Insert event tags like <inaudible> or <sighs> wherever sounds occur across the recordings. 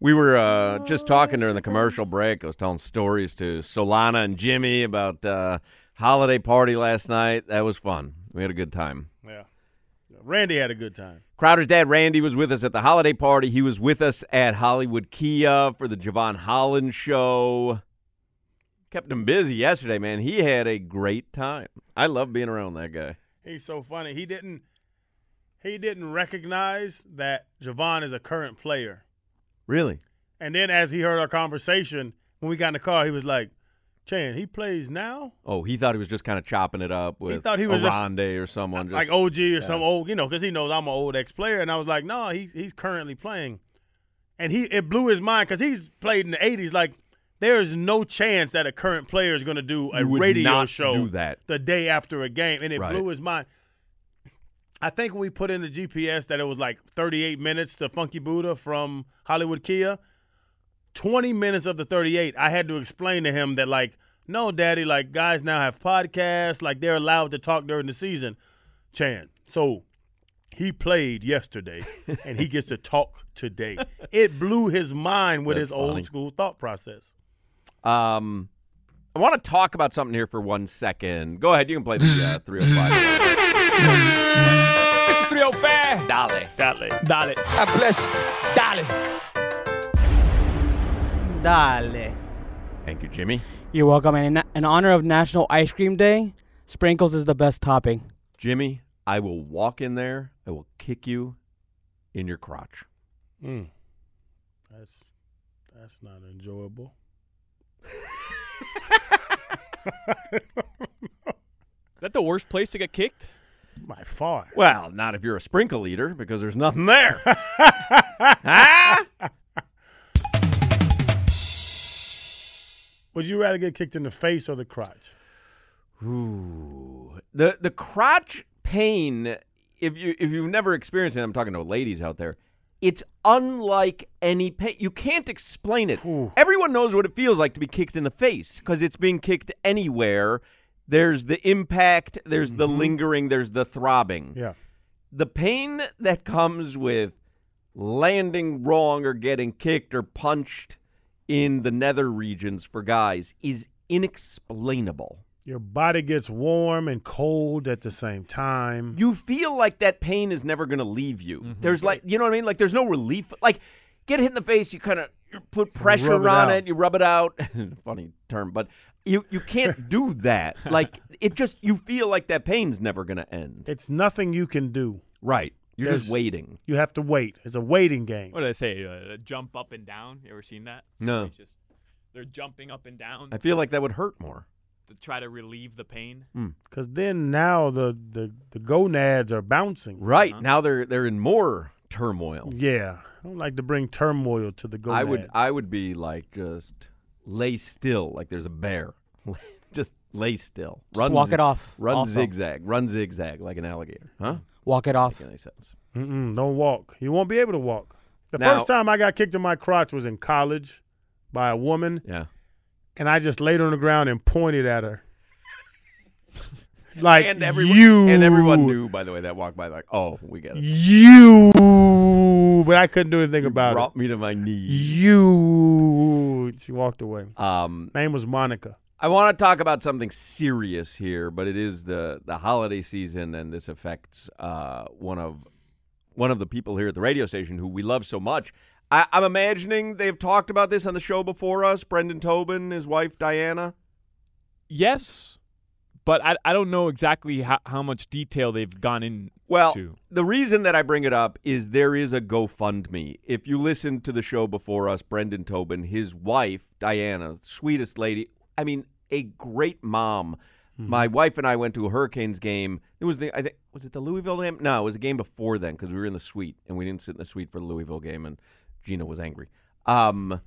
We were uh, just talking during the commercial break. I was telling stories to Solana and Jimmy about uh, holiday party last night. That was fun. We had a good time. Yeah. Randy had a good time. Crowder's dad, Randy, was with us at the holiday party. He was with us at Hollywood Kia for the Jevon Holland show. Kept him busy yesterday, man. He had a great time. I love being around that guy. He's so funny. He didn't he didn't recognize that Jevon is a current player. Really? And then as he heard our conversation, when we got in the car, he was like, Chan, he plays now? Oh, he thought he was just kind of chopping it up with thought he was Aronde or someone. Just, like OG or some old, you know, because he knows I'm an old ex player. And I was like, no, he's he's currently playing. And he it blew his mind because he's played in the 80s. Like, there is no chance that a current player is going to do a radio show do that. the day after a game. And it Right. blew his mind. I think when we put in the GPS that it was like 38 minutes to Funky Buddha from Hollywood Kia. 20 minutes of the 38, I had to explain to him that, like, no, daddy, like, guys now have podcasts, like, they're allowed to talk during the season. Chan. So he played yesterday <laughs> and he gets to talk today. It blew his mind with That's his funny. old school thought process. Um, I want to talk about something here for one second. Go ahead. You can play the uh, 305. <laughs> Mr. 305. Dale. Dale. Dale. God bless. Dale. Dale. Thank you, Jimmy. You're welcome. And in, in honor of National Ice Cream Day, sprinkles is the best topping. Jimmy, I will walk in there. I will kick you in your crotch. Mm. That's that's not enjoyable. <laughs> Is that the worst place to get kicked? By far. Well, not if you're a sprinkle eater because there's nothing there. <laughs> Would you rather get kicked in the face or the crotch? Ooh. The the crotch pain, if you if you've never experienced it, I'm talking to ladies out there. It's unlike any pain. You can't explain it. Ooh. Everyone knows what it feels like to be kicked in the face because it's being kicked anywhere. There's the impact, there's the mm-hmm. lingering, there's the throbbing. Yeah. The pain that comes with landing wrong or getting kicked or punched in the nether regions for guys is inexplainable. Your body gets warm and cold at the same time. you feel like that pain is never going to leave you. Mm-hmm. There's like, you know what I mean? Like, there's no relief. Like, get hit in the face, you kind of put pressure rub it on out. it, you rub it out. <laughs> Funny term, but you you can't <laughs> do that. Like, it just you feel like that pain's never going to end. It's nothing you can do. Right. You're just waiting. You have to wait. It's a waiting game. What did I say? Uh, jump up and down. You ever seen that? No. Just, they're jumping up and down I feel like that would hurt more. to try to relieve the pain. Because then now the, the, the gonads are bouncing. Right. Now they're they're in more turmoil. Yeah. I don't like to bring turmoil to the gonad. I would I would be like just lay still like there's a bear. <laughs> just lay still. Just walk zi- it off Run also. zigzag. Run zigzag like an alligator. Huh? Walk it off. Make any sense. Mm-mm, don't walk. You won't be able to walk. The Now- first time I got kicked in my crotch was in college by a woman, Yeah. and I just laid on the ground and pointed at her. <laughs> like and everyone you and everyone knew by the way that walked by like oh we get it you, but I couldn't do anything about brought it. me to my knees You. She walked away. um Name was Monica. i want to talk about something serious here but it is the the holiday season and this affects uh one of one of the people here at the radio station who we love so much I, i'm imagining they've talked about this on the show before us brendan tobin his wife diana Yes, but I, I don't know exactly how, how much detail they've gone in. Well, to. the reason that I bring it up is there is a GoFundMe. If you listened to the show before us, Brendan Tobin, his wife, Diana, sweetest lady. I mean, a great mom. My wife and I went to a Hurricanes game. It was the I think was it the Louisville game? No, it was a game before then because we were in the suite and we didn't sit in the suite for the Louisville game and Gina was angry. Um,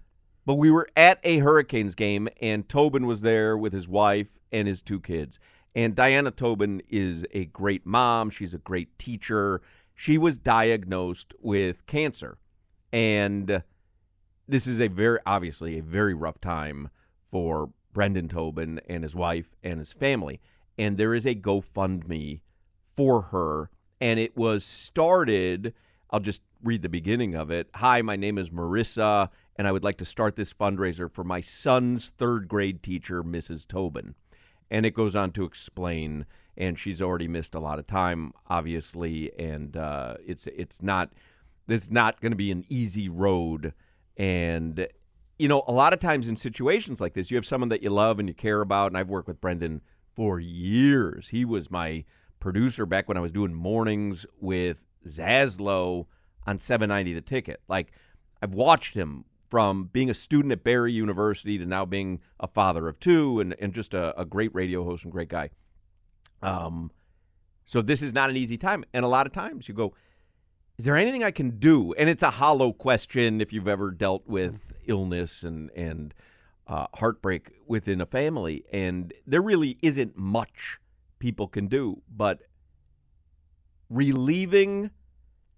but we were at a Hurricanes game and Tobin was there with his wife and his two kids. And Diana Tobin is a great mom. She's a great teacher. She was diagnosed with cancer. And this is a very, obviously, a very rough time for Brendan Tobin and his wife and his family. And there is a GoFundMe for her. And it was started I'll just read the beginning of it. Hi, my name is Marissa, and I would like to start this fundraiser for my son's third grade teacher, Mrs. Tobin. And it goes on to explain, and she's already missed a lot of time, obviously, and uh, it's it's not it's not going to be an easy road. And you know, a lot of times in situations like this, you have someone that you love and you care about. And I've worked with Brendan for years. He was my producer back when I was doing mornings with Zaslow on 790 The Ticket. Like, I've watched him from being a student at Barry University to now being a father of two and, and just a, a great radio host and great guy. Um, so this is not an easy time. And a lot of times you go, is there anything I can do? And it's a hollow question if you've ever dealt with illness and, and uh, heartbreak within a family. And there really isn't much people can do, but relieving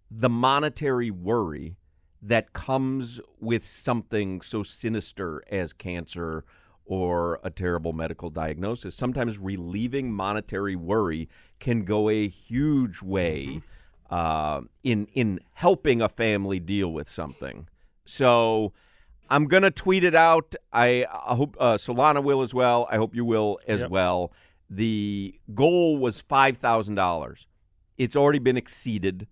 the monetary worry that comes with something so sinister as cancer or a terrible medical diagnosis. Sometimes relieving monetary worry can go a huge way uh, in in helping a family deal with something. So I'm gonna tweet it out. I, I hope uh, Solana will as well. I hope you will as Yep. well. The goal was five thousand dollars. It's already been exceeded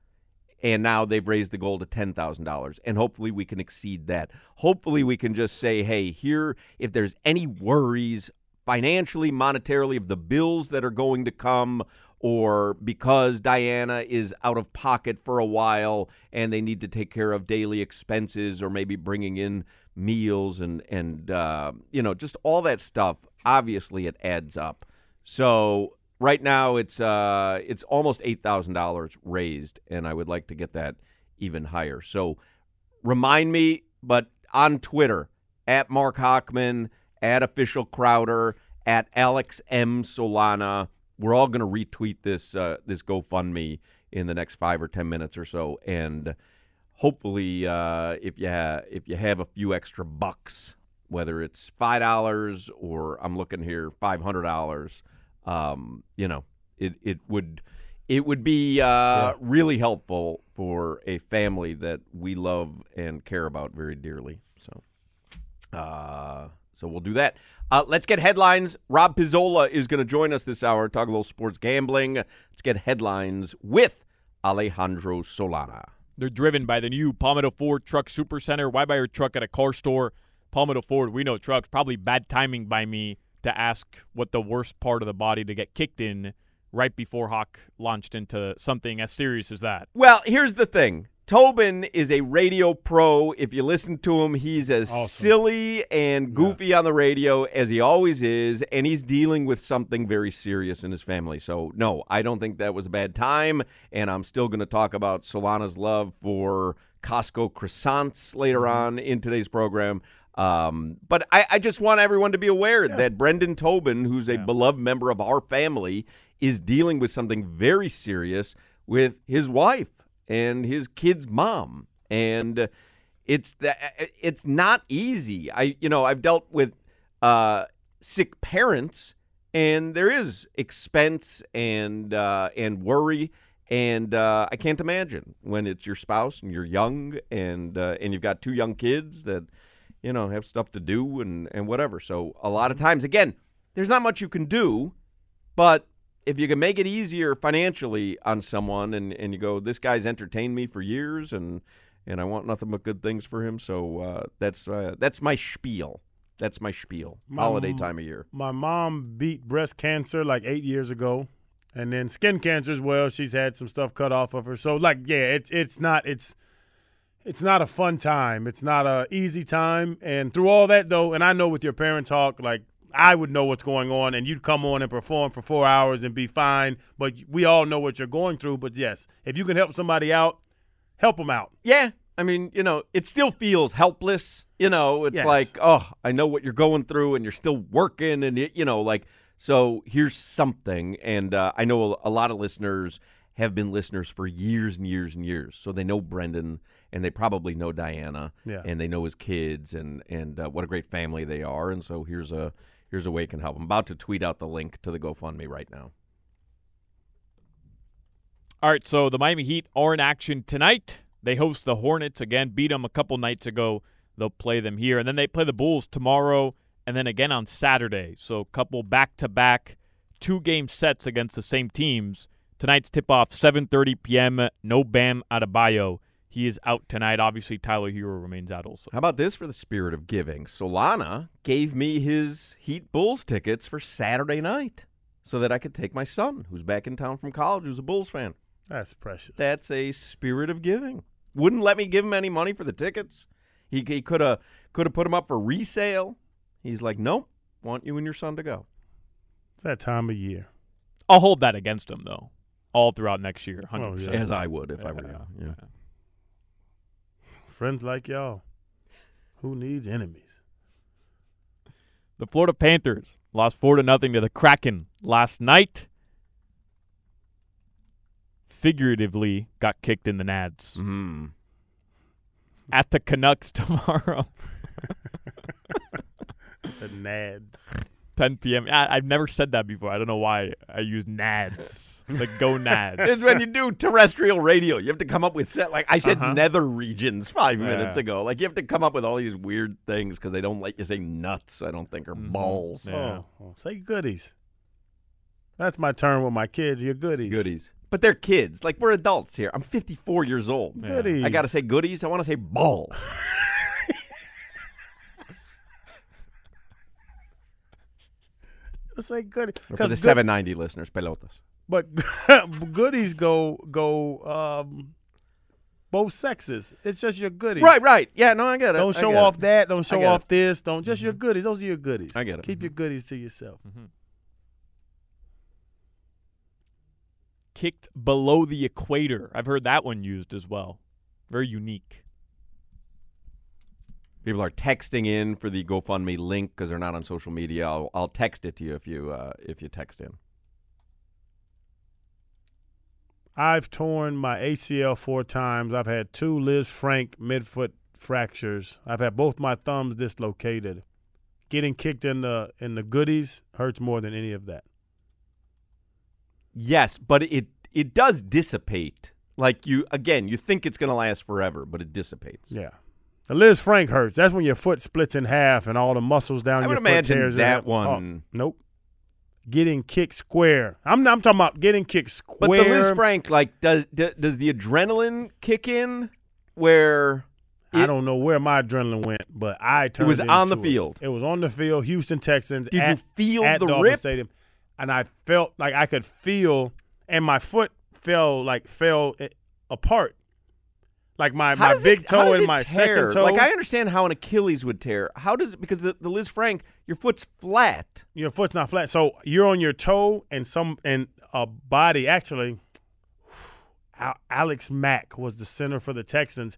and now they've raised the goal to $10,000 and hopefully we can exceed that. Hopefully we can just say, "Hey, here if there's any worries financially, monetarily of the bills that are going to come or because Diana is out of pocket for a while and they need to take care of daily expenses or maybe bringing in meals and and uh, you know just all that stuff obviously it adds up so right now it's uh it's almost eight thousand dollars raised, and I would like to get that even higher. So remind me, but on Twitter at Marc Hochman, at official Crowder, at Alex M Solana. We're all going to retweet this uh, this GoFundMe in the next five or ten minutes or so, and hopefully, uh, if you ha- if you have a few extra bucks, whether it's five dollars or I'm looking here five hundred dollars, um, you know, it it would it would be uh, really helpful for a family that we love and care about very dearly. So, uh, so we'll do that. Uh, let's get headlines. Rob Pizzola is going to join us this hour, talk a little sports gambling. Let's get headlines with Alejandro Solana. They're driven by the new Palmetto Ford Truck Supercenter. Why buy your truck at a car store? Palmetto Ford, we know trucks. Probably bad timing by me to ask what the worst part of the body to get kicked in right before Hawk launched into something as serious as that. Well, here's the thing. Tobin is a radio pro. If you listen to him, he's as Awesome. silly and goofy on the radio as he always is, and he's dealing with something very serious in his family. So, no, I don't think that was a bad time, and I'm still going to talk about Solana's love for Costco croissants later mm-hmm. on in today's program. Um, but I, I just want everyone to be aware that Brendan Tobin, who's a beloved member of our family, is dealing with something very serious with his wife and his kid's mom, and it's that it's not easy. I you know I've dealt with uh, sick parents, and there is expense and uh, and worry. And uh, I can't imagine when it's your spouse and you're young and uh, and you've got two young kids that you know have stuff to do and and whatever. So a lot of times, again, there's not much you can do, but if you can make it easier financially on someone and, and you go, this guy's entertained me for years and and I want nothing but good things for him. So uh, that's uh, that's my spiel. That's my spiel. My Holiday time of year. My mom beat breast cancer like eight years ago, and then skin cancer as well. She's had some stuff cut off of her. So like, yeah, it's it's not it's it's not a fun time. It's not a easy time. And through all that though, and I know with your parent talk, like I would know what's going on, and you'd come on and perform for four hours and be fine. But we all know what you're going through. But yes, if you can help somebody out, help them out. Yeah. I mean, you know, it still feels helpless. You know, it's Yes. like, oh, I know what you're going through, and you're still working, and it, you know, like, so here's something. And uh, I know a, a lot of listeners have been listeners for years and years and years, so they know Brendan, and they probably know Diana, Yeah. and they know his kids, and and uh, what a great family they are. And so here's a here's a way it can help. I'm about to tweet out the link to the GoFundMe right now. All right, so the Miami Heat are in action tonight They host the Hornets again, beat them a couple nights ago. They'll play them here, and then they play the Bulls tomorrow, and then again on Saturday. So, couple back-to-back two-game sets against the same teams. Tonight's tip-off 7:30 p.m. No Bam Adebayo. He is out tonight. Obviously, Tyler Herro remains out also. How about this for the spirit of giving? Solana gave me his Heat Bulls tickets for Saturday night so that I could take my son, who's back in town from college, who's a Bulls fan. That's precious. That's a spirit of giving. Wouldn't let me give him any money for the tickets. He, he could have could have put them up for resale. He's like, nope, want you and your son to go. It's that time of year. I'll hold that against him though, all throughout next year. 100%. yeah. As I would if I were you. Yeah. Friends like y'all. Who needs enemies? The Florida Panthers lost four to nothing to the Kraken last night. Figuratively, got kicked in the nads Mm-hmm. at the Canucks <laughs> tomorrow, <laughs> The Nads. 10 p.m. I, I've never said that before. I don't know why I use nads. <laughs> Like go nads. It's when you do terrestrial radio. You have to come up with set like I said Uh-huh. nether regions five Yeah. minutes ago. Like you have to come up with all these weird things because they don't let you say nuts. I don't think or Mhm. balls. Yeah. Oh, say goodies. That's my turn with my kids. Your goodies. Goodies. But they're kids. Like we're adults here. I'm 54 years old. Yeah. Goodies. I gotta say goodies. I want to say balls. <laughs> Say goodies. For the good- 790 listeners, pelotas. But <laughs> goodies go go um, both sexes. It's just your goodies. Right, right. Yeah, no, I get it. Don't show get it. off that. Don't show off it. this. Don't just your goodies. Those are your goodies. I get it. Keep your goodies to yourself. Mm-hmm. Kicked below the equator. I've heard that one used as well. Very unique. People are texting in for the GoFundMe link because they're not on social media. I'll, I'll text it to you if you uh, if you text in. I've torn my ACL four times. I've had two Lisfranc midfoot fractures. I've had both my thumbs dislocated. Getting kicked in the in the goodies hurts more than any of that. Yes, but it it does dissipate. Like you again, you think it's going to last forever, but it dissipates. Yeah. The Lisfranc hurts. That's when your foot splits in half and all the muscles down I your foot tears in that. Oh, one- nope. Getting kicked square. I'm I'm talking about getting kicked square. But the Liz Frank, like, does does, the adrenaline kick in where I don't know where my adrenaline went, but I turned. It was on the it. field. It was on the field. Houston Texans. Did you feel at the Dolphin rip? Stadium, and I felt like I could feel, and my foot fell like fell eh, apart, like my How my big it, toe and my tear? second toe. Like I understand how an Achilles would tear. How does it? Because the, the Lisfranc, your foot's flat. your foot's not flat, so you're on your toe and some and a body actually. <sighs> Alex Mack was the center for the Texans.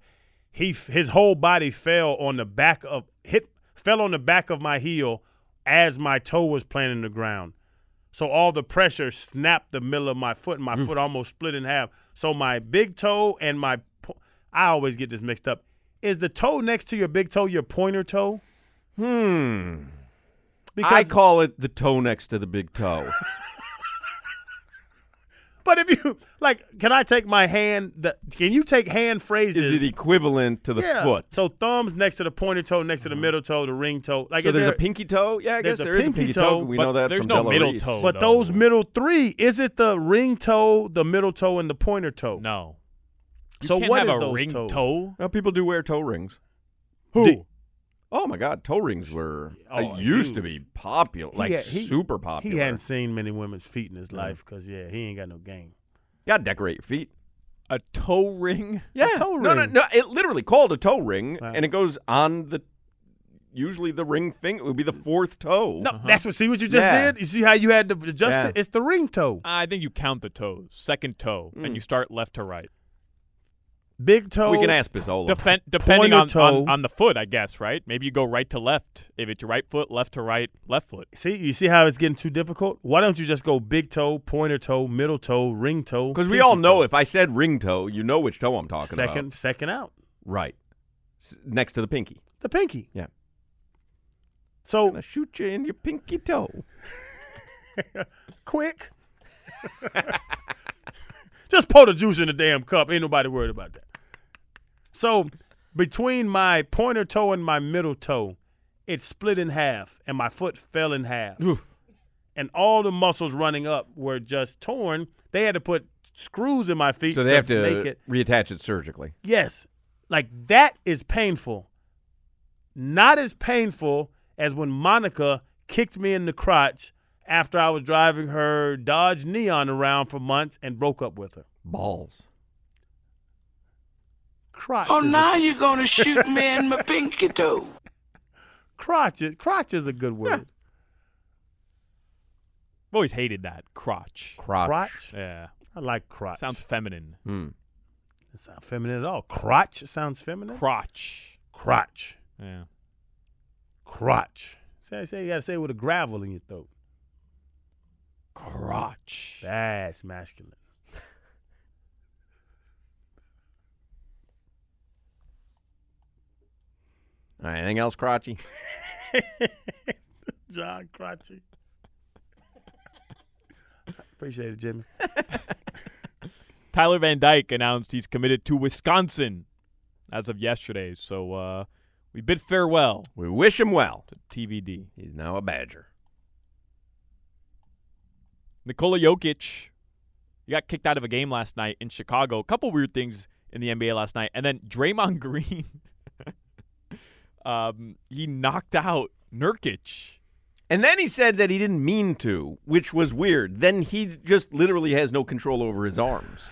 He his whole body fell on the back of hit fell on the back of my heel as my toe was planting the ground. So all the pressure snapped the middle of my foot, and my mm. foot almost split in half. So my big toe and my I always get this mixed up. Is the toe next to your big toe your pointer toe? Hmm. Because I call it the toe next to the big toe. <laughs> But if you like, can I take my hand? The, can you take hand phrases? Is it equivalent to the yeah. foot? So thumbs next to the pointer toe, next to the middle toe, the ring toe. Like so there's there- a pinky toe. Yeah, I guess there is a pinky pinky toe, toe. We know that there's from no Della middle Reese. toe. But though. those middle three, is it the ring toe, the middle toe, and the pointer toe? No. You So can't what have is a those ring toes? toe. Well, people do wear toe rings. Who? Di- Oh my God, toe rings were uh, Oh, used to be popular, He like had- he- super popular. He hadn't seen many women's feet in his life because yeah, he ain't got no game. Got to decorate your feet. A toe ring. Yeah, toe no, no, ring. no. It literally called a toe ring, Wow. and it goes on the. Usually, the ring finger it would be the fourth toe. No, that's what. See what you just Yeah. did. You see how you had to adjust Yeah. it? It's the ring toe. I think you count the toes. Second toe, Mm. and you start left to right. Big toe. we can ask Bisola. Defen- <laughs> depending on, toe. on on the foot, I guess. Right? Maybe you go right to left. If it's your right foot, left to right, left foot. See, you see how it's getting too difficult? Why don't you just go big toe, pointer toe, middle toe, ring toe? Because we all know toe? if I said ring toe, you know which toe I'm talking second, about. second out, Right. S- next to the pinky. the pinky. Yeah. So Gonna shoot you in your pinky toe. <laughs> quick, <laughs> just pour the juice in the damn cup. Ain't nobody worried about that. So between my pointer toe and my middle toe, it split in half, and my foot fell in half. And all the muscles running up were just torn. They had to put screws in my feet So they have to make it. reattach it surgically. Yes, like that is painful. Not as painful as when Monica kicked me in the crotch after I was driving her Dodge Neon around for months and broke up with her. Balls. Crotch. Oh, is a- now you're gonna shoot me in my pinky toe. <laughs> crotch. Is, crotch is a good word. I've always hated that crotch. Crotch. Crotch. Yeah, I like crotch. sounds feminine. Hmm. It's not feminine at all. Crotch sounds feminine. Crotch. Crotch. Yeah. Crotch. Say, say you gotta say it with a gravel in your throat. Crotch. That's masculine. All right, anything else, Crotchy? <laughs> John Crotchy. Appreciate it, Jimmy. <laughs> Tyler Van Dyke announced he's committed to Wisconsin as of yesterday. So uh, we bid farewell We wish him well. to TVD. He's now a Badger. Nikola Jokic, he got kicked out of a game last night in Chicago. A couple weird things in the NBA last night. And then Draymond <laughs> Green, um, he knocked out Nurkic. And then he said that he didn't mean to, which was weird. Then he just literally has no control over his arms.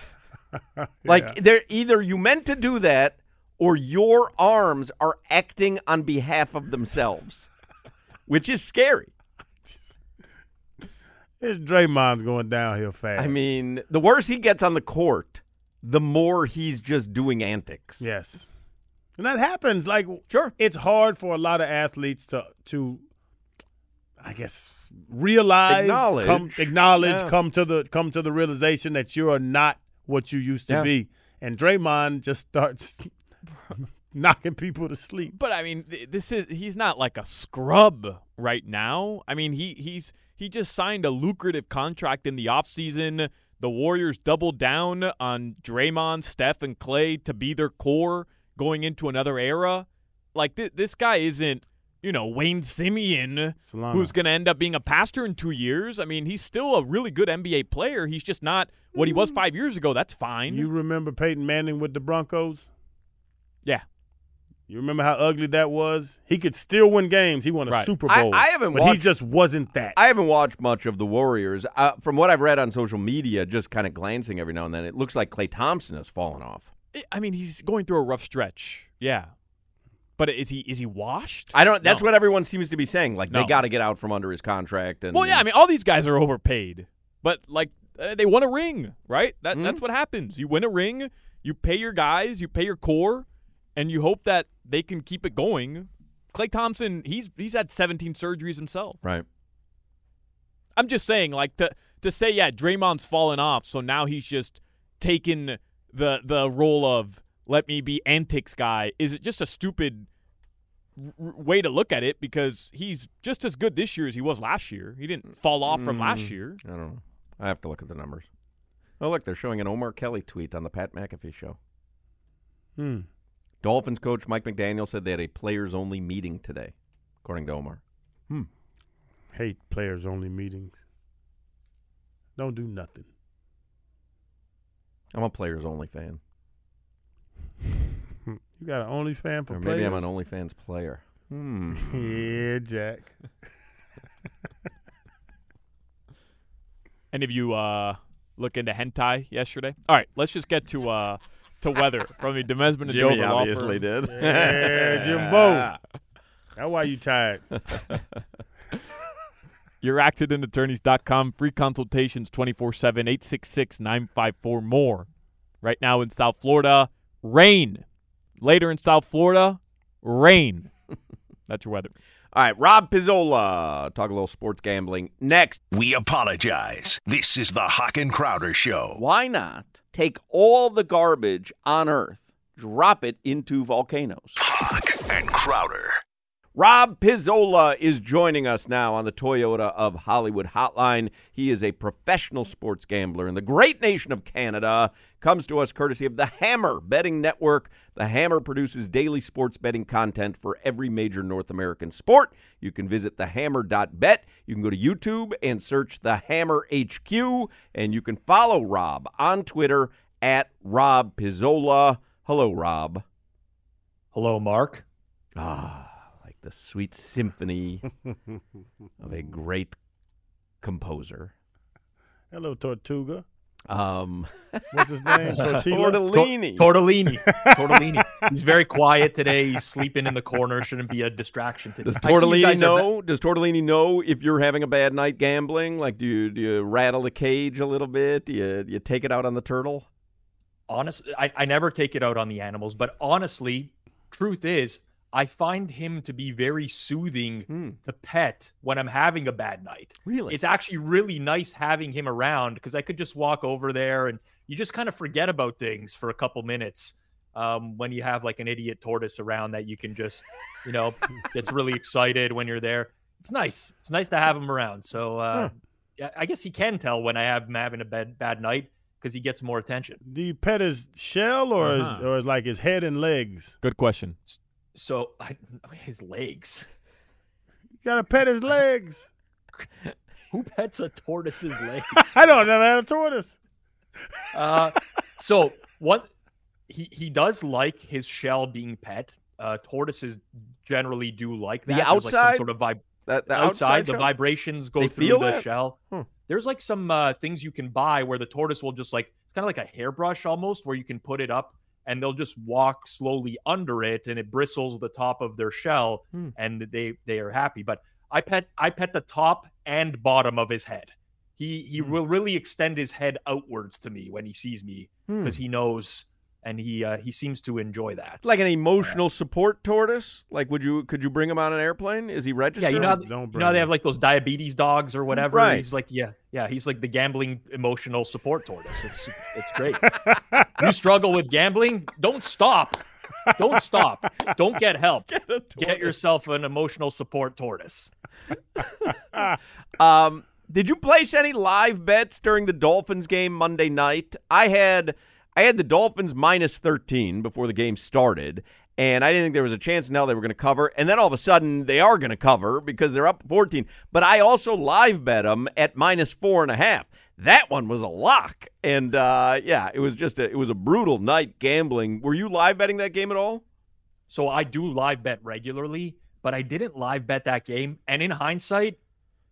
<laughs> Like there either you meant to do that or your arms are acting on behalf of themselves. which is scary. This Draymond's going downhill fast. I mean, the worse he gets on the court, the more he's just doing antics. yes, and that happens. Like, Sure. it's hard for a lot of athletes to to, I guess, realize, Acknowledge. come, acknowledge, Yeah. come to the come to the realization that you are not what you used to Yeah. be. And Draymond just starts <laughs> knocking people to sleep. But I mean, this is he's not like a scrub right now. I mean, he he's he just signed a lucrative contract in the offseason. The Warriors doubled down on Draymond, Steph, and Klay to be their core going into another era. Like th- this guy isn't, you know, Wayne Simien, Solana. who's going to end up being a pastor in two years. I mean, he's still a really good NBA player. He's just not what he was mm. five years ago. That's fine. You remember Peyton Manning with the Broncos? yeah. You remember how ugly that was? He could still win games. He won a Right. Super Bowl. I haven't but he watched- just wasn't that. I haven't watched much of the Warriors. Uh, from what I've read on social media, just kind of glancing every now and then, it looks like Klay Thompson has fallen off. I mean, he's going through a rough stretch. Yeah. But is he is he washed? I don't. That's No. what everyone seems to be saying. Like they got to get out from under his contract. And Well, yeah, I mean, all these guys are overpaid, but like uh, they won a ring, right? That Mm-hmm. that's what happens. You win a ring, you pay your guys, you pay your core, and you hope that they can keep it going. Klay Thompson, he's he's had 17 surgeries himself. right. I'm just saying, like to to say, yeah, Draymond's fallen off, so now he's just taken the the role of let me be antics guy. Is it just a stupid r- r- way to look at it? Because he's just as good this year as he was last year. He didn't fall off from last year. I don't know. I have to look at the numbers. Oh, look, they're showing an Omar Kelly tweet on the Pat McAfee show. Hmm. Dolphins coach Mike McDaniel said they had a players only meeting today, according to Omar. Hate players only meetings. Don't do nothing. I'm a players only fan. <laughs> You got an only fan for Or players? maybe I'm an OnlyFans player. Hmm. <laughs> Yeah, Jack. <laughs> Any of you uh, look into hentai yesterday? All right, let's just get to uh, to weather from the Demesman and Dover law firm. did. Yeah, Jimbo. That's why you tired. <laughs> Your accidentattorneys.com. Free consultations 24 7, 866 954 more. Right now in South Florida, rain. Later in South Florida, rain. That's your weather. All right, Rob Pizzola. Talk a little sports gambling. Next, We apologize. This is the Hawk and Crowder Show. why not take all the garbage on Earth, drop it into volcanoes? Hawk and Crowder. Rob Pizzola is joining us now on the Toyota of Hollywood hotline. He is a professional sports gambler in the great nation of Canada. Comes to us courtesy of the Hammer Betting Network. The Hammer produces daily sports betting content for every major North American sport. You can visit thehammer.bet. You can go to YouTube and search the Hammer HQ, and you can follow Rob on Twitter at Rob Pizzola. Hello, Rob. Hello, Mark. Ah, like the sweet symphony <laughs> of a great composer. Hello, Tortuga. Um, <laughs> What's his name? <laughs> Tortilla. Tortellini. Tortellini. Tortellini. He's very quiet today. He's sleeping in the corner. Shouldn't be a distraction today. Does I see you Tortellini guys are know? Does Tortellini know if you're having a bad night gambling? Like, do you, do you rattle the cage a little bit? Do you, do you take it out on the turtle? honestly, I, I never take it out on the animals, but honestly, truth is, I find him to be very soothing Hmm. to pet when I'm having a bad night. Really? It's actually really nice having him around because I could just walk over there and you just kind of forget about things for a couple minutes um, when you have like an idiot tortoise around that you can just, you know, <laughs> gets really excited when you're there. It's nice. It's nice to have him around. So uh, yeah, I guess he can tell when I have him having a bad bad night because he gets more attention. Do you pet his shell or his, Uh-huh. or his, like his head and legs? Good question. So I, his legs. You gotta pet his legs. <laughs> Who pets a tortoise's legs? <laughs> I don't know had a tortoise. Uh, so what he he does like his shell being pet. Uh, tortoises generally do like The that. There's, like, some outside? sort of vib- That the outside, the vibrations go They through the that? shell. Hmm. There's like some uh, things you can buy where the tortoise will just like it's kind of like a hairbrush almost, where you can put it up and they'll just walk slowly under it, and it bristles the top of their shell, Hmm. and they they are happy. But I pet I pet the top and bottom of his head. He he will really extend his head outwards to me when he sees me Hmm. because he knows and he uh, he seems to enjoy that. Like an emotional support tortoise? Like, would you could you bring him on an airplane? Is he registered? yeah, registered? you know, how, Don't you know how they have like those diabetes dogs or whatever. Right. He's like, yeah, yeah, he's like the gambling emotional support tortoise. It's it's great. <laughs> you struggle with gambling? Don't stop. Don't stop. Don't get help. Get, yourself an emotional support tortoise. <laughs> Um, did you place any live bets during the Dolphins game Monday night? I had I had the Dolphins minus 13 before the game started, and I didn't think there was a chance now they were going to cover. And then all of a sudden they are going to cover because they're up 14. But I also live bet them at minus four and a half. That one was a lock, and uh, yeah, it was just a it was a brutal night gambling. Were you live betting that game at all? So I do live bet regularly, but I didn't live bet that game. And in hindsight,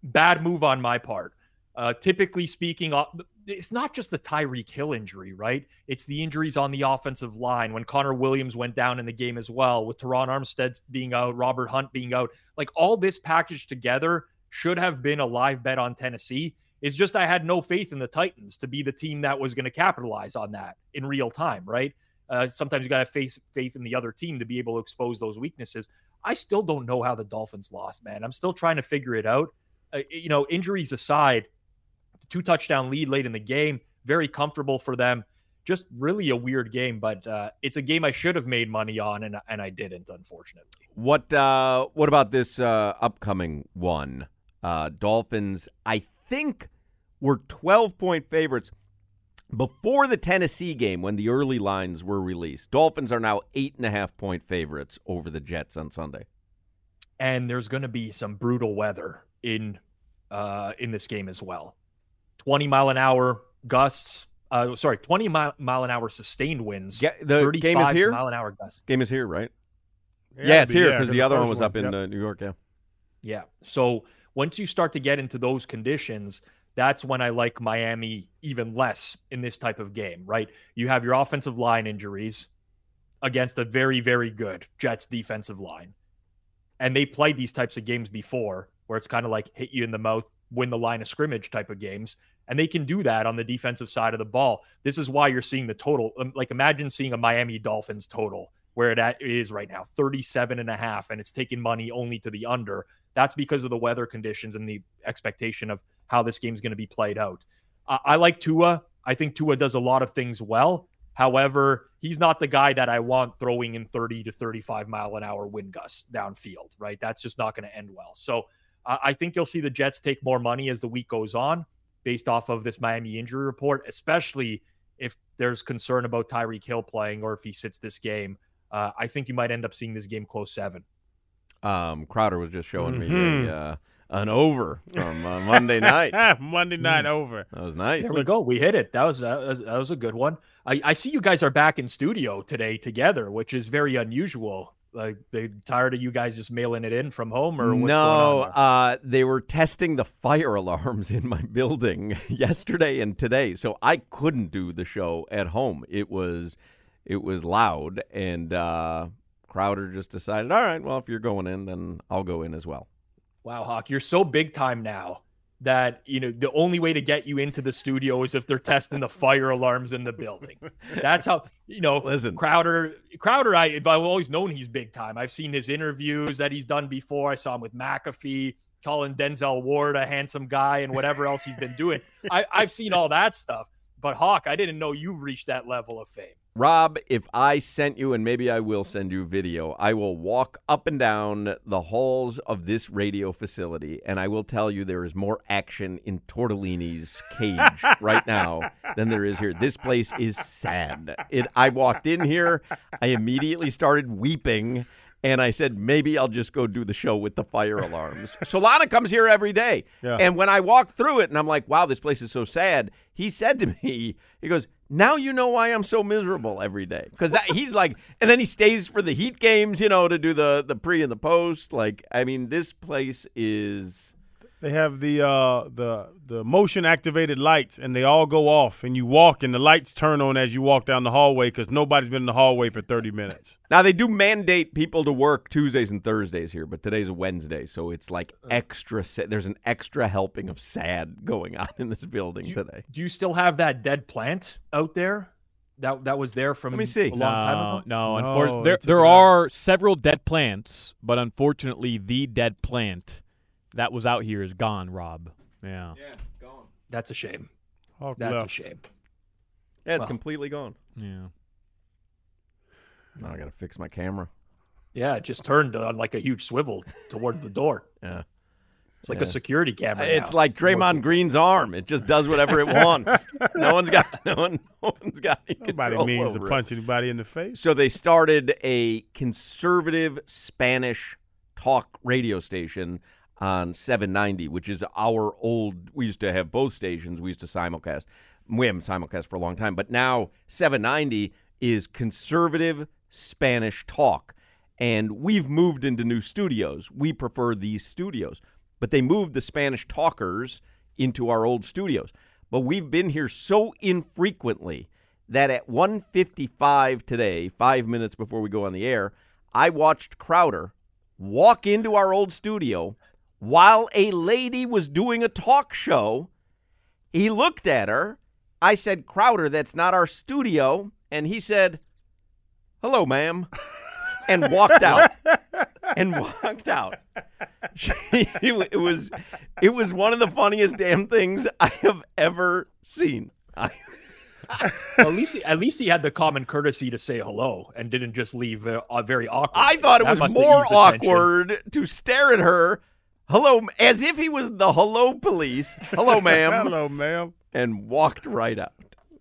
bad move on my part. Uh, typically speaking, uh, it's not just the Tyreek Hill injury, right? It's the injuries on the offensive line when Connor Williams went down in the game as well, with Terron Armstead being out, Robert Hunt being out. Like all this packaged together should have been a live bet on Tennessee. It's just I had no faith in the Titans to be the team that was going to capitalize on that in real time, right? Uh, sometimes you got to faith, faith in the other team to be able to expose those weaknesses. I still don't know how the Dolphins lost, man. I'm still trying to figure it out. Uh, you know, injuries aside, two touchdown lead late in the game, very comfortable for them. Just really a weird game, but uh, it's a game I should have made money on, and and I didn't, unfortunately. What uh, what about this uh, upcoming one? Uh, Dolphins, I think, were twelve point favorites before the Tennessee game when the early lines were released. Dolphins are now eight and a half point favorites over the Jets on Sunday. And there's going to be some brutal weather in uh, in this game as well. 20 mile an hour gusts. Uh, sorry, 20 mile, mile an hour sustained winds. Yeah, the game is 35 here? Mile an hour gusts. Game is here, right? It Yeah, it's be, here because the other one was up in yep. uh, New York. Yeah. Yeah. So once you start to get into those conditions, that's when I like Miami even less in this type of game, right? You have your offensive line injuries against a very, very good Jets defensive line. And they played these types of games before where it's kind of like hit you in the mouth, win the line of scrimmage type of games. And they can do that on the defensive side of the ball. This is why you're seeing the total. um, Like imagine seeing a Miami Dolphins total where it is right now, 37 and a half, and it's taking money only to the under. That's because of the weather conditions and the expectation of how this game's going to be played out. I, I like Tua. I think Tua does a lot of things well. However, he's not the guy that I want throwing in 30 to 35 mile an hour wind gusts downfield, right? That's just not going to end well. So I think you'll see the Jets take more money as the week goes on based off of this Miami injury report, especially if there's concern about Tyreek Hill playing or if he sits this game. Uh, I think you might end up seeing this game close seven. Um, Crowder was just showing me Mhm. a, uh, an over from uh, Monday <laughs> night. Monday night over. That was nice. There we go. We hit it. That was uh, that was, that was a good one. I, I see you guys are back in studio today together, which is very unusual. Like they tired of you guys just mailing it in from home, or what's no, going on? uh, they were testing the fire <laughs> alarms in my building <laughs> yesterday and today, so I couldn't do the show at home. It was, it was loud, and uh, Crowder just decided, all right, well, if you're going in, then I'll go in as well. Wow, Hawk, you're so big time now that you know the only way to get you into the studio is if they're testing the <laughs> fire alarms in the building. That's how you know. Listen. Crowder, Crowder, I I've always known he's big time. I've seen his interviews that he's done before. I saw him with McAfee, calling Denzel Ward a handsome guy, and whatever else he's been doing. <laughs> I, I've seen all that stuff. But Hawk, I didn't know you reached that level of fame. Rob, if I sent you, and maybe I will send you video, I will walk up and down the halls of this radio facility, and I will tell you there is more action in Tortellini's cage <laughs> right now than there is here. This place is sad. It. I walked in here, I immediately started weeping. And I said, maybe I'll just go do the show with the fire alarms. <laughs> Solana comes here every day. Yeah. And when I walked through it and I'm like, wow, this place is so sad, he said to me, he goes, now you know why I'm so miserable every day. Because he's like, and then he stays for the Heat games, you know, to do the, the pre and the post. Like, I mean, this place is. They have the uh, the the motion activated lights, and they all go off, and you walk, and the lights turn on as you walk down the hallway because nobody's been in the hallway for thirty minutes. Now, they do mandate people to work Tuesdays and Thursdays here, but today's a Wednesday. So it's like extra, sa- there's an extra helping of sad going on in this building Do you, today. do you still have that dead plant out there? That that was there from Let me see. a long time No, ago. no. No, unfortunately, they there there are several dead plants, but unfortunately, the dead plant that was out here is gone. Rob. Yeah. Yeah, gone. That's a shame. Hawk That's a shame. Yeah, it's Well. completely gone. Yeah. Now I got to fix my camera. Yeah, it just turned on like a huge swivel towards the door. <laughs> Yeah. It's like Yeah. a security camera. It's now. like Draymond Green's arm. It just does whatever it wants. <laughs> no one's got no one. No one's got any Nobody control means to over it. punch anybody in the face. So they started a conservative Spanish talk radio station on 790, which is our old. We used to have both stations. We used to simulcast. We haven't simulcast for a long time, but now 790 is conservative Spanish talk. And we've moved into new studios. We prefer these studios, but they moved the Spanish talkers into our old studios. But we've been here so infrequently that at 1:55 today, 5 minutes before we go on the air, I watched Crowder walk into our old studio while a lady was doing a talk show. He looked at her. I said, "Crowder, that's not our studio." And he said, "Hello, ma'am." And walked out. and walked out. it was it was one of the funniest damn things I have ever seen. I, <laughs> at least he, at least he had the common courtesy to say hello and didn't just leave uh, very awkward. I thought it That was more eased the tension. awkward to stare at her, hello, as if he was the hello police, hello, <laughs> ma'am, Hello, ma'am. and walked right out.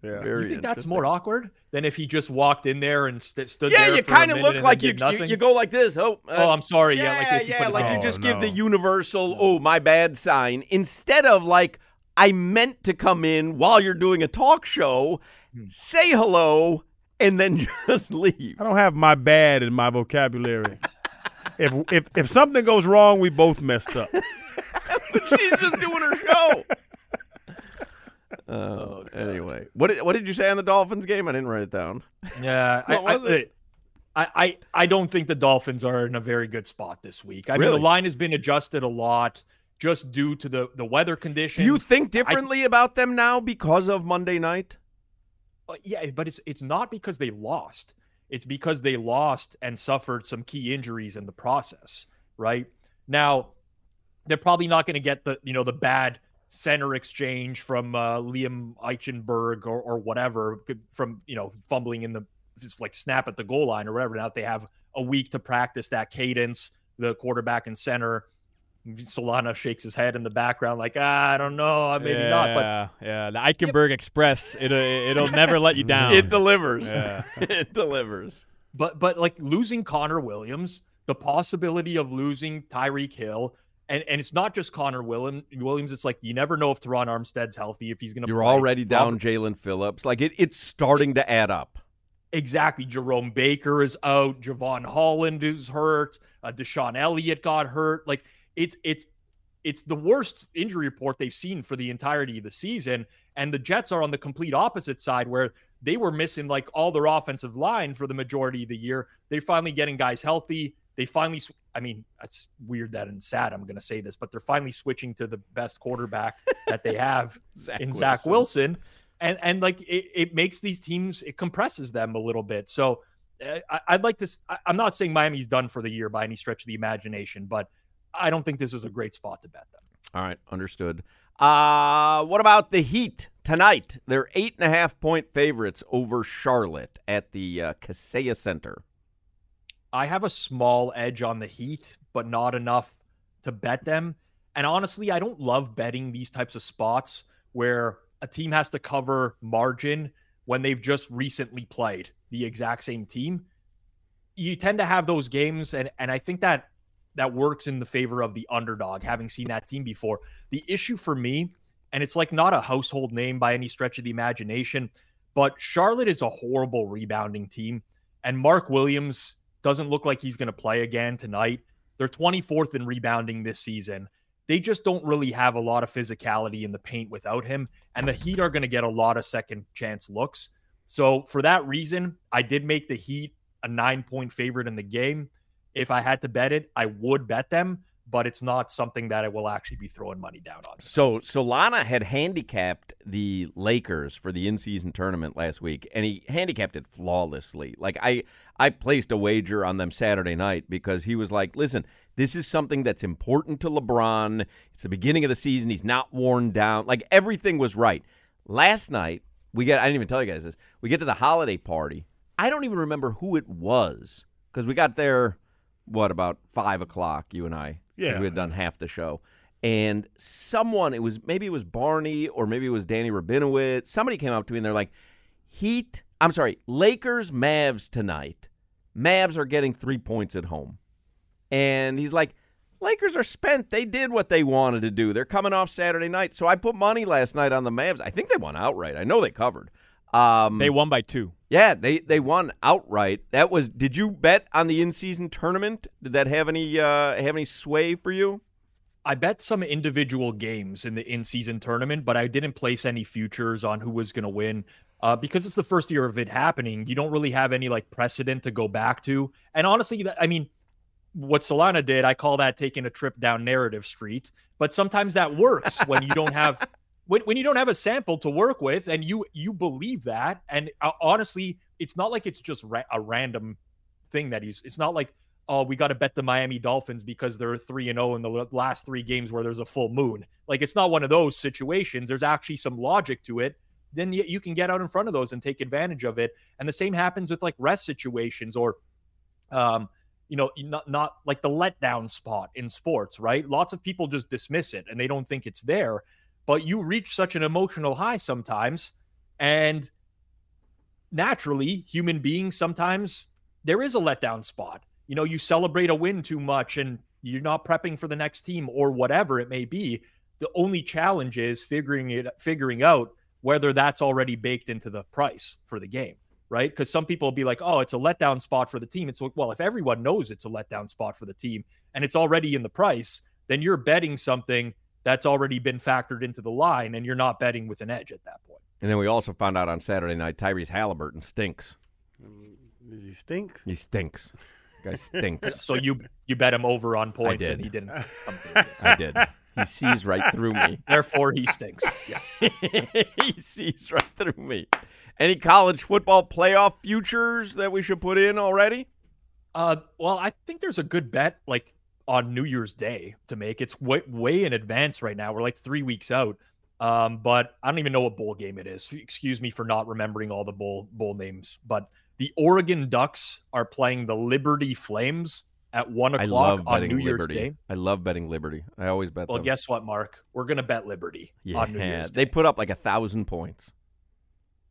Yeah. Very You think that's more awkward than if he just walked in there and st- stood Yeah, there you kind of look like you, you you go like this. Oh, uh, oh, I'm sorry. Yeah, yeah, like if he yeah, like you just Oh, give the no. universal, oh, my bad sign, instead of like, I meant to come in while you're doing a talk show, Hmm. say hello, and then <laughs> just leave. I don't have my bad in my vocabulary. If if if something goes wrong, we both messed up. <laughs> She's just doing her show. Oh, anyway, what did, what did you say on the Dolphins game? I didn't write it down. Yeah, I, What was I, it? I, I, I don't think the Dolphins are in a very good spot this week. I mean, Really? the line has been adjusted a lot just due to the the weather conditions. Do conditions. you think differently about them now because of Monday night? Uh, Yeah, but it's it's not because they lost. It's because they lost and suffered some key injuries in the process, right? Now, they're probably not going to get the, you know, the bad center exchange from uh, Liam Eichenberg or, or whatever from you know fumbling in the just like snap at the goal line or whatever. Now they have a week to practice that cadence, the quarterback and center. Solana shakes his head in the background, like ah, I don't know, maybe yeah, not. But yeah, the Eichenberg Express, it'll it'll never let you <laughs> down. It delivers. Yeah. <laughs> it delivers. But but like losing Connor Williams, the possibility of losing Tyreek Hill, and, and it's not just Connor William, Williams. It's like you never know if Terron Armstead's healthy, if he's going to. You're already down Jaelan Phillips. Like it, it's starting to add up. Exactly. Jerome Baker is out. Jevon Holland is hurt. Uh, DeShon Elliott got hurt. Like it's it's it's the worst injury report they've seen for the entirety of the season. And the Jets are on the complete opposite side where they were missing like all their offensive line for the majority of the year. They're finally getting guys healthy. They finally, sw- I mean, it's weird that and sad I'm going to say this, but they're finally switching to the best quarterback that they have <laughs> Zach in Zach Wilson. And, and like it, it makes these teams, it compresses them a little bit. So uh, I, I'd like to, I'm not saying Miami's done for the year by any stretch of the imagination, but I don't think this is a great spot to bet them. All right, understood. Uh, what about the Heat tonight? They're eight and a half point favorites over Charlotte at the uh, Kaseya Center. I have a small edge on the Heat, but not enough to bet them. And honestly, I don't love betting these types of spots where a team has to cover margin when they've just recently played the exact same team. You tend to have those games, and and I think that that works in the favor of the underdog, having seen that team before. The issue for me, and it's like not a household name by any stretch of the imagination, but Charlotte is a horrible rebounding team, and Mark Williams doesn't look like he's going to play again tonight. They're 24th in rebounding this season. They just don't really have a lot of physicality in the paint without him. And the Heat are going to get a lot of second chance looks. So, for that reason, I did make the Heat a nine point favorite in the game. If I had to bet it, I would bet them, but it's not something that I will actually be throwing money down on. So Solana had handicapped the Lakers for the in-season tournament last week, and he handicapped it flawlessly. Like I, I placed a wager on them Saturday night because he was like, "Listen, this is something that's important to LeBron. It's the beginning of the season. He's not worn down. Like everything was right." Last night we get. I didn't even tell you guys this. We get to the holiday party. I don't even remember who it was because we got there. What about five o'clock? You and I, Yeah. we had done half the show. And someone it was maybe it was barney or maybe it was danny rabinowitz somebody came up to me and they're like heat i'm sorry lakers mavs tonight. Mavs are getting three points at home. And he's like lakers are spent. They did what they wanted to do. They're coming off saturday night. So i put money last night on the mavs. I think they won outright. I know they covered. Um, They won by two. Yeah, they they won outright. That was. Did you bet on the in season tournament? Did that have any uh, have any sway for you? I bet some individual games in the in-season tournament, but I didn't place any futures on who was going to win uh, because it's the first year of it happening. You don't really have any like precedent to go back to, and honestly, I mean, what Solana did, I call that taking a trip down narrative street. But sometimes that works when you don't have <laughs> when, when you don't have a sample to work with, and you you believe that. And uh, honestly, it's not like it's just ra- a random thing that he's. It's not like oh, we got to bet the Miami Dolphins because they're 3 and 0 in the last 3 games where there's a full moon. Like it's not one of those situations. There's actually some logic to it. Then you, you can get out in front of those and take advantage of it. And the same happens with like rest situations or um you know, not not like the letdown spot in sports, right? Lots of people just dismiss it and they don't think it's there, but you reach such an emotional high sometimes and naturally human beings sometimes there is a letdown spot. You know you celebrate a win too much and you're not prepping for the next team or whatever it may be. The only challenge is figuring it figuring out whether that's already baked into the price for the game right? Because some people will be like oh it's a letdown spot for the team. It's like well if everyone knows it's a letdown spot for the team and it's already in the price then you're betting something that's already been factored into the line and you're not betting with an edge at that point. point And then we also found out on Saturday night Tyrese Halliburton stinks. Does he stink? He stinks. Guy stinks. <laughs> so you you bet him over on points and he didn't come. <laughs> I did. He sees right through me. <laughs> therefore he stinks yeah he sees right through me. Any college football playoff futures that we should put in already? Uh, well, I think there's a good bet, like on New Year's Day to make. It's way, way in advance right now. We're like three weeks out. Um, but I don't even know what bowl game it is. Excuse me for not remembering all the bowl bowl names. But the Oregon Ducks are playing the Liberty Flames at one o'clock on New Year's Liberty. Day. I love betting Liberty. I always bet Well, them. guess what, Marc? We're gonna bet Liberty yeah, on New Year's they put up like a thousand points.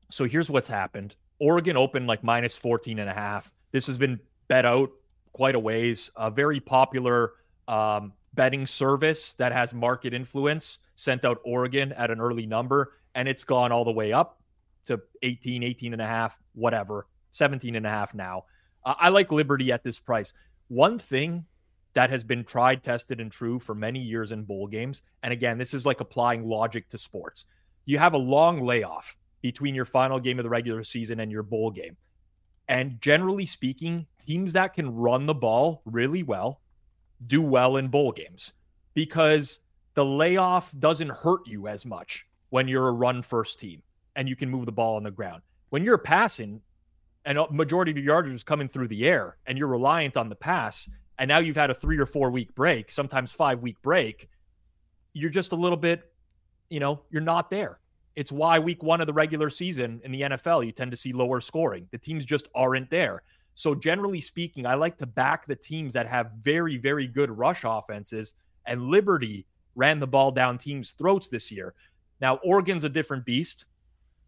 So here's what's happened. Oregon opened like minus 14 and a half. This has been bet out quite a ways. A very popular um, betting service that has market influence sent out Oregon at an early number, and it's gone all the way up to 18, 18 and a half, whatever, 17 and a half now. Uh, I like Liberty at this price. One thing that has been tried, tested, and true for many years in bowl games, and again, this is like applying logic to sports. You have a long layoff between your final game of the regular season and your bowl game. And generally speaking, teams that can run the ball really well do well in bowl games because the layoff doesn't hurt you as much when you're a run first team and you can move the ball on the ground. When you're passing and a majority of your yardage is coming through the air and you're reliant on the pass, and now you've had a three or four week break, sometimes five week break, you're just a little bit, you know, you're not there. It's why week one of the regular season in the NFL, you tend to see lower scoring. The teams just aren't there. So, generally speaking, I like to back the teams that have very, very good rush offenses. And Liberty ran the ball down teams' throats this year. Now, Oregon's a different beast,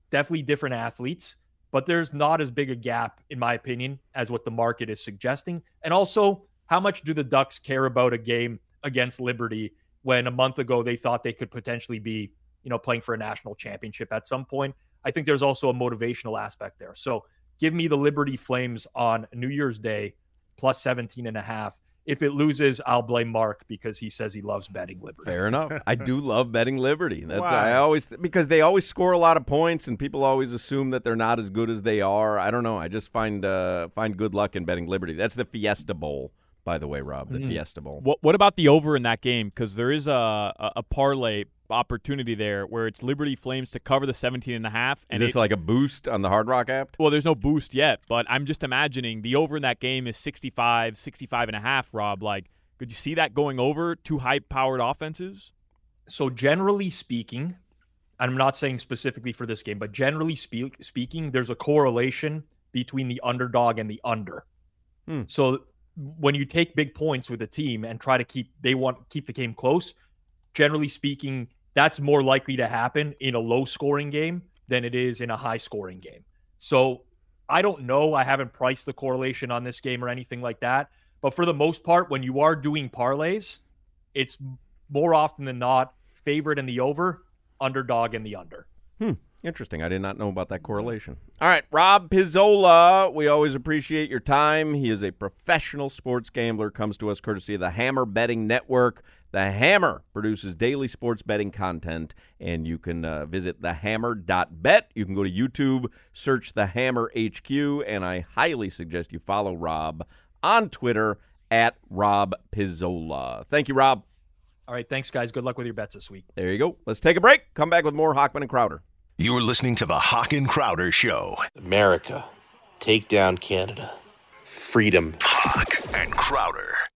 definitely different athletes, but there's not as big a gap, in my opinion, as what the market is suggesting. And also, how much do the Ducks care about a game against Liberty when a month ago they thought they could potentially be you know, playing for a national championship at some point. I think there's also a motivational aspect there. So give me the Liberty Flames on New Year's Day plus 17 and a half. If it loses, I'll blame Marc because he says he loves betting Liberty. Fair enough. I do <laughs> love betting Liberty. That's Why? I always because they always score a lot of points, and people always assume that they're not as good as they are. I don't know. I just find uh, find good luck in betting Liberty. That's the Fiesta Bowl, by the way, Rob. The Fiesta Bowl. What what about the over in that game? Because there is a, a a parlay opportunity there where it's Liberty Flames to cover the 17 and a half. Is And this it- like a boost on the Hard Rock app? well, there's no boost yet, but I'm just imagining the over in that game is 65, 65 and a half, Rob. Like, could you see that going over two high powered offenses? So generally speaking, I'm not saying specifically for this game, but generally speak, speaking, there's a correlation between the underdog and the under. Hmm. So when you take big points with a team and try to keep they want keep the game close, generally speaking, that's more likely to happen in a low scoring game than it is in a high scoring game. So I don't know. I haven't priced the correlation on this game or anything like that. But for the most part, when you are doing parlays, it's more often than not favorite in the over, underdog in the under. Hmm. Interesting. I did not know about that correlation. All right, Rob Pizzola. We always appreciate your time. He is a professional sports gambler. Comes to us courtesy of the Hammer Betting Network. The Hammer produces daily sports betting content, and you can uh, visit thehammer.bet. You can go to YouTube, search the Hammer HQ, and I highly suggest you follow Rob on Twitter at Rob Pizzola. Thank you, Rob. All right, thanks, guys. Good luck with your bets this week. There you go. Let's take a break. Come back with more Hochman and Crowder. You're listening to the Hawk and Crowder Show. America, take down Canada. Freedom. Hawk and Crowder.